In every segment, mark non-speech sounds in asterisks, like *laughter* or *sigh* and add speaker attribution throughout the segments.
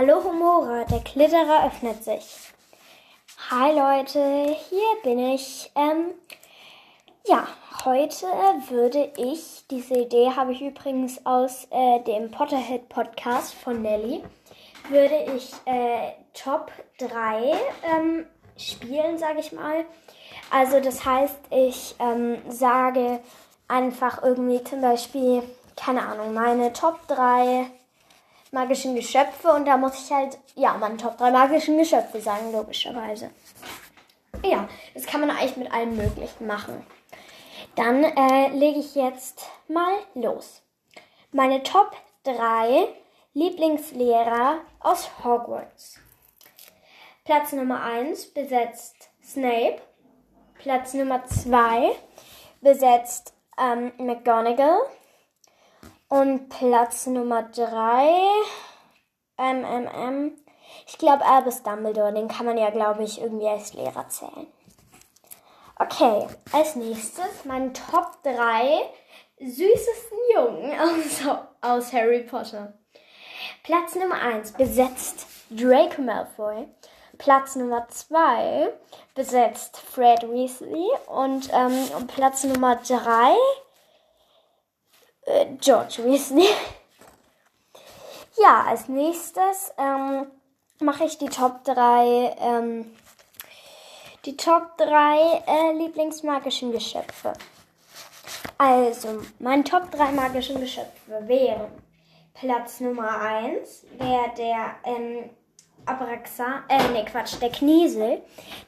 Speaker 1: Hallo Humora, der Klitterer öffnet sich. Hi Leute, hier bin ich. Ähm, ja, heute würde ich, diese Idee habe ich übrigens aus äh, dem Potterhead Podcast von Nelly, würde ich äh, Top 3 ähm, spielen, sage ich mal. Also das heißt, ich ähm, sage einfach irgendwie zum Beispiel, keine Ahnung, meine Top 3 magischen Geschöpfe und da muss ich halt, ja, meine Top 3 magischen Geschöpfe sagen, logischerweise. Ja, das kann man eigentlich mit allem Möglichen machen. Dann äh, lege ich jetzt mal los. Meine Top 3 Lieblingslehrer aus Hogwarts. Platz Nummer 1 besetzt Snape. Platz Nummer 2 besetzt ähm, McGonagall. Und Platz Nummer 3, MMM. Ich glaube, Albus Dumbledore, den kann man ja, glaube ich, irgendwie als Lehrer zählen. Okay, als nächstes mein Top 3 süßesten Jungen *laughs* aus, aus Harry Potter. Platz Nummer 1 besetzt Draco Malfoy. Platz Nummer 2 besetzt Fred Weasley. Und ähm, Platz Nummer 3 äh, George Weasley. ja, als nächstes ähm, mache ich die Top 3 ähm, die Top 3 äh, Lieblingsmagischen Geschöpfe. Also, mein Top 3 magischen Geschöpfe wären Platz Nummer 1 wäre der ähm, Abraxa, äh, ne Quatsch, der Kniesel.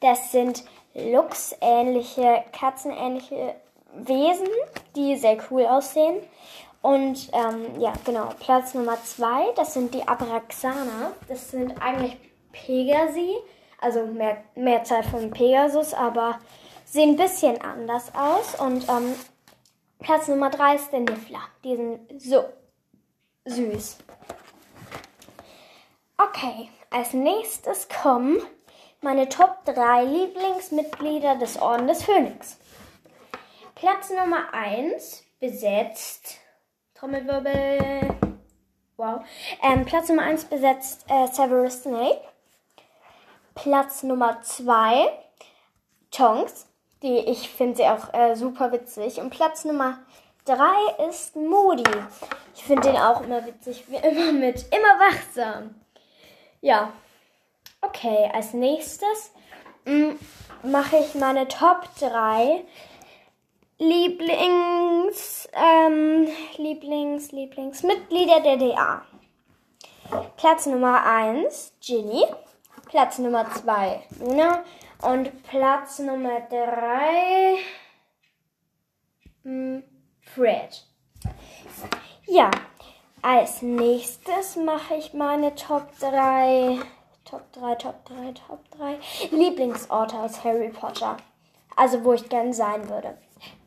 Speaker 1: Das sind Lux-ähnliche, katzenähnliche Wesen, die sehr cool aussehen. Und ähm, ja, genau, Platz Nummer 2, das sind die Abraxaner. Das sind eigentlich Pegasi, also mehr, Mehrzahl von Pegasus, aber sehen ein bisschen anders aus. Und ähm, Platz Nummer 3 ist der Niffler. Die sind so süß. Okay, als nächstes kommen meine Top 3 Lieblingsmitglieder des Orden des Phönix. Platz Nummer 1 besetzt. Trommelwirbel. Wow. Ähm, Platz Nummer 1 besetzt äh, Severus Snape. Platz Nummer 2 Tonks. Die, ich finde sie auch äh, super witzig. Und Platz Nummer 3 ist Moody. Ich finde den auch immer witzig, wie immer mit immer wachsam. Ja. Okay, als nächstes mm, mache ich meine Top 3 Lieblings, ähm, Lieblings, Lieblingsmitglieder der DA. Platz Nummer 1, Ginny. Platz Nummer 2, Luna. Und Platz Nummer 3, hm, Fred. Ja, als nächstes mache ich meine Top 3, Top 3, Top 3, Top 3 Lieblingsorte aus Harry Potter. Also wo ich gern sein würde.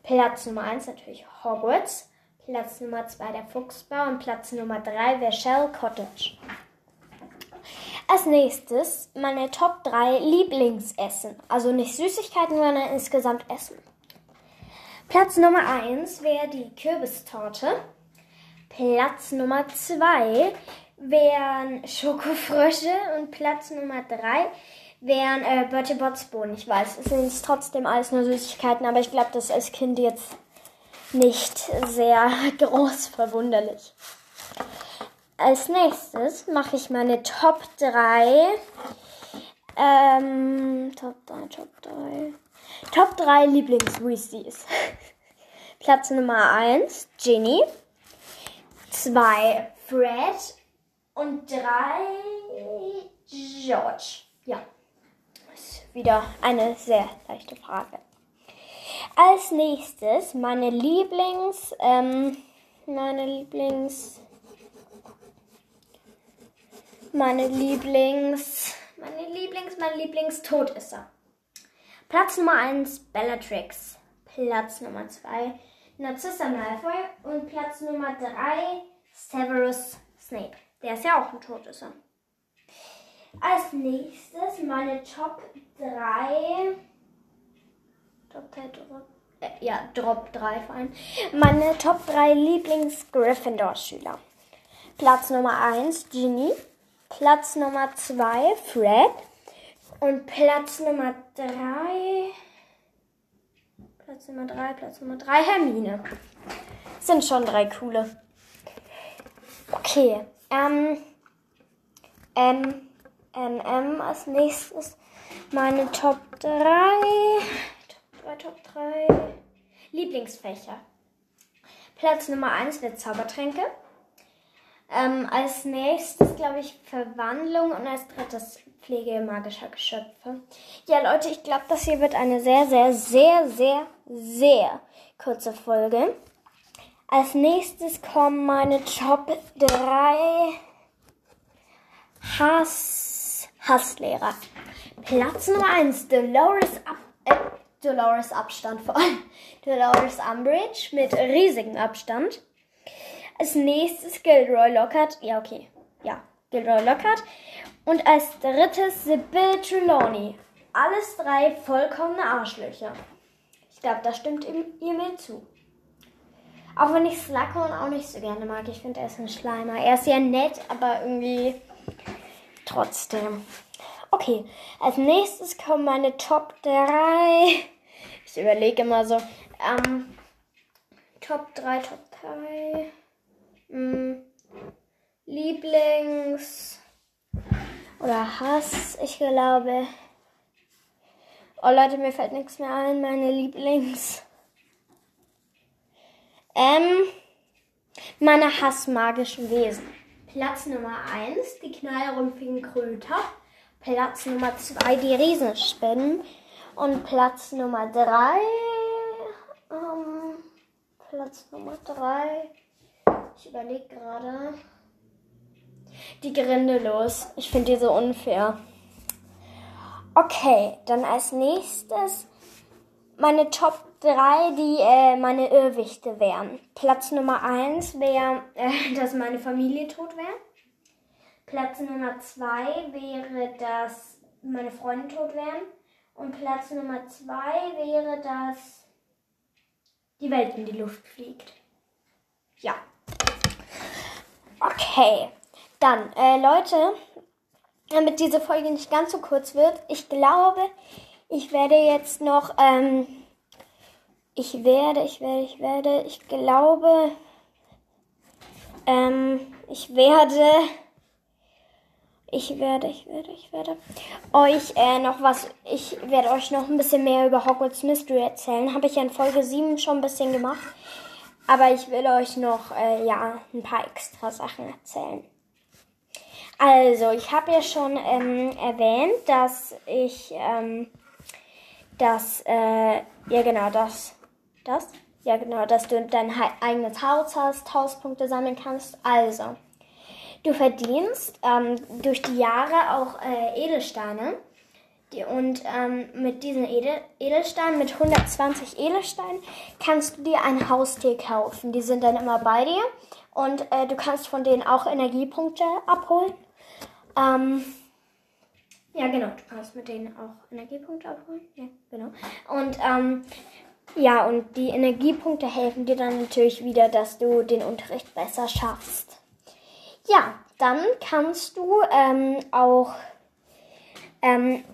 Speaker 1: Platz Nummer 1 natürlich Hogwarts. Platz Nummer 2 der Fuchsbau und Platz Nummer 3 wäre Shell Cottage. Als nächstes meine Top 3 Lieblingsessen. Also nicht Süßigkeiten, sondern insgesamt Essen. Platz Nummer 1 wäre die Kürbistorte. Platz Nummer 2 wären Schokofrösche und Platz Nummer 3 wären äh, Bertie Botts Bohnen. Ich weiß, es sind trotzdem alles nur Süßigkeiten, aber ich glaube, das ist als Kind jetzt nicht sehr *laughs* groß verwunderlich. Als nächstes mache ich meine Top 3. Ähm, Top 3, Top 3. Top 3 Lieblings-Weasleys. *laughs* Platz Nummer 1, Ginny. 2, Fred. Und 3, George. Ja wieder eine sehr leichte Frage. Als nächstes meine Lieblings, ähm, meine Lieblings, meine Lieblings, meine Lieblings, mein Lieblingstodesser. Platz Nummer 1 Bellatrix. Platz Nummer 2 Narcissa Malfoy und Platz Nummer 3 Severus Snape. Der ist ja auch ein Todesser. Als nächstes meine Top 3. Top 3 Drop. Äh, ja, Drop 3 vor allem. Meine Top 3 Lieblings-Gryffindor-Schüler. Platz Nummer 1 Ginny. Platz Nummer 2 Fred. Und Platz Nummer 3. Platz Nummer 3, Platz Nummer 3 Hermine. Sind schon drei coole. Okay. Ähm. Ähm. Ähm, als nächstes meine Top 3. Top 3, Top 3. Lieblingsfächer. Platz Nummer 1 wird Zaubertränke. Ähm, als nächstes, glaube ich, Verwandlung und als drittes Pflege magischer Geschöpfe. Ja, Leute, ich glaube, das hier wird eine sehr, sehr, sehr, sehr, sehr kurze Folge. Als nächstes kommen meine Top 3 Hass, Hasslehrer. Platz Nummer 1, Dolores, Ab äh, Dolores Abstand vor allem. *laughs* Dolores Umbridge mit riesigem Abstand. Als nächstes Gilroy Lockhart. Ja, okay. Ja, Gilroy Lockhart. Und als drittes Sybil Trelawney. Alles drei vollkommene Arschlöcher. Ich glaube, da stimmt ihr mir zu. Auch wenn ich Slughorn auch nicht so gerne mag. Ich finde, er ist ein Schleimer. Er ist ja nett, aber irgendwie trotzdem. Okay, als nächstes kommen meine Top 3. Ich überlege immer so. Ähm, Top 3, Top 3. Hm, Lieblings oder Hass, ich glaube. Oh Leute, mir fällt nichts mehr ein. Meine Lieblings. Ähm, meine hassmagischen Wesen. Platz Nummer 1, die knallrumpfigen Kröter. Platz Nummer 2, die Riesenspinnen. Und Platz Nummer 3, ähm, Platz Nummer 3, ich überlege gerade. Die Grindelos. Ich finde die so unfair. Okay, dann als nächstes meine Top 3, die äh, meine Irrwichte wären. Platz Nummer 1 wäre, äh, *laughs* dass meine Familie tot wäre. Platz Nummer 2 wäre, dass meine Freunde tot wären. Und Platz Nummer 2 wäre, dass die Welt in die Luft fliegt. Ja. Okay, dann, äh, Leute, damit diese Folge nicht ganz so kurz wird, ich glaube, ich werde jetzt noch, ähm, ich werde, ich werde, ich werde, ich glaube, ähm, ich werde, ich werde, ich werde, ich werde euch äh, noch was, ich werde euch noch ein bisschen mehr über Hogwarts Mystery erzählen. Habe ich ja in Folge 7 schon ein bisschen gemacht. Aber ich will euch noch äh, ja, ein paar extra Sachen erzählen. Also, ich habe ja schon ähm, erwähnt, dass ich ähm, das, äh, ja genau, das, das, ja genau, dass du dein eigenes Haus hast, Hauspunkte sammeln kannst. Also, du verdienst ähm, durch die Jahre auch äh, Edelsteine. Die, und ähm, mit diesen Edel, Edelsteinen, mit 120 Edelsteinen, kannst du dir ein Haustier kaufen. Die sind dann immer bei dir und äh, du kannst von denen auch Energiepunkte abholen. Ähm, ja, genau, du kannst mit denen auch Energiepunkte abholen. Ja, genau. Und ähm, ja, und die Energiepunkte helfen dir dann natürlich wieder, dass du den Unterricht besser schaffst. Ja, dann kannst du ähm, auch ähm,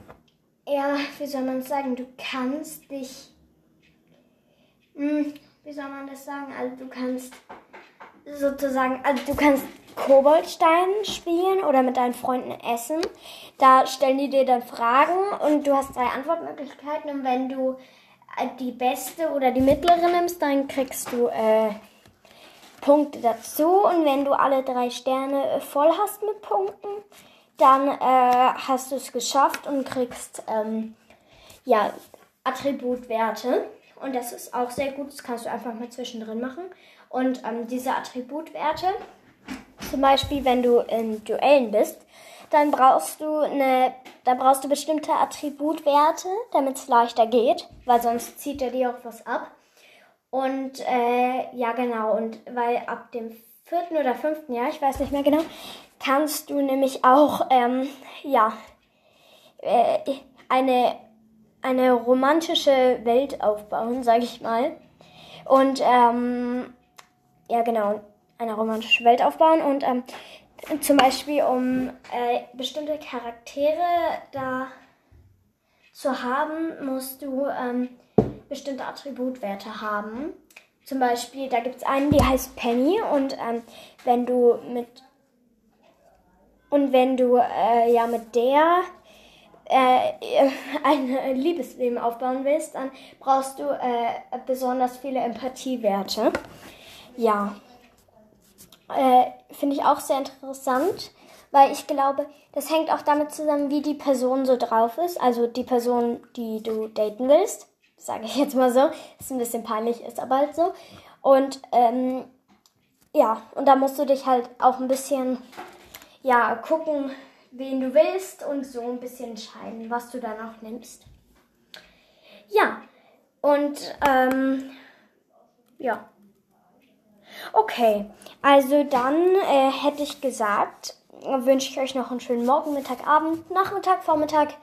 Speaker 1: ja, wie soll man sagen, du kannst dich, hm, wie soll man das sagen, also du kannst sozusagen, also du kannst Koboldstein spielen oder mit deinen Freunden essen. Da stellen die dir dann Fragen und du hast drei Antwortmöglichkeiten und wenn du die beste oder die mittlere nimmst, dann kriegst du äh, Punkte dazu und wenn du alle drei Sterne voll hast mit Punkten, dann äh, hast du es geschafft und kriegst ähm, ja, Attributwerte. Und das ist auch sehr gut. Das kannst du einfach mal zwischendrin machen. Und ähm, diese Attributwerte, zum Beispiel, wenn du in Duellen bist, dann brauchst du eine, da brauchst du bestimmte Attributwerte, damit es leichter geht, weil sonst zieht er dir auch was ab. Und äh, ja, genau. Und weil ab dem vierten oder fünften Jahr, ich weiß nicht mehr genau, kannst du nämlich auch, ähm, ja, äh, eine, eine romantische Welt aufbauen, sage ich mal. Und, ähm, ja, genau, eine romantische Welt aufbauen. Und ähm, zum Beispiel um äh, bestimmte Charaktere da zu haben, musst du ähm, bestimmte Attributwerte haben. Zum Beispiel, da gibt es einen, die heißt Penny und ähm, wenn du mit und wenn du äh, ja mit der äh, *laughs* ein Liebesleben aufbauen willst, dann brauchst du äh, besonders viele Empathiewerte. Ja, äh, finde ich auch sehr interessant, weil ich glaube, das hängt auch damit zusammen, wie die Person so drauf ist. Also die Person, die du daten willst, sage ich jetzt mal so, ist ein bisschen peinlich, ist aber halt so. Und ähm, ja, und da musst du dich halt auch ein bisschen ja gucken, wen du willst und so ein bisschen entscheiden, was du dann auch nimmst. Ja, und ähm, ja. Okay, also dann äh, hätte ich gesagt, wünsche ich euch noch einen schönen Morgen, Mittag, Abend, Nachmittag, Vormittag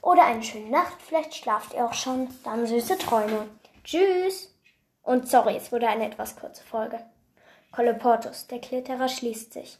Speaker 1: oder eine schöne Nacht. Vielleicht schlaft ihr auch schon. Dann süße Träume. Tschüss. Und sorry, es wurde eine etwas kurze Folge. Colleportus, der Klitterer schließt sich.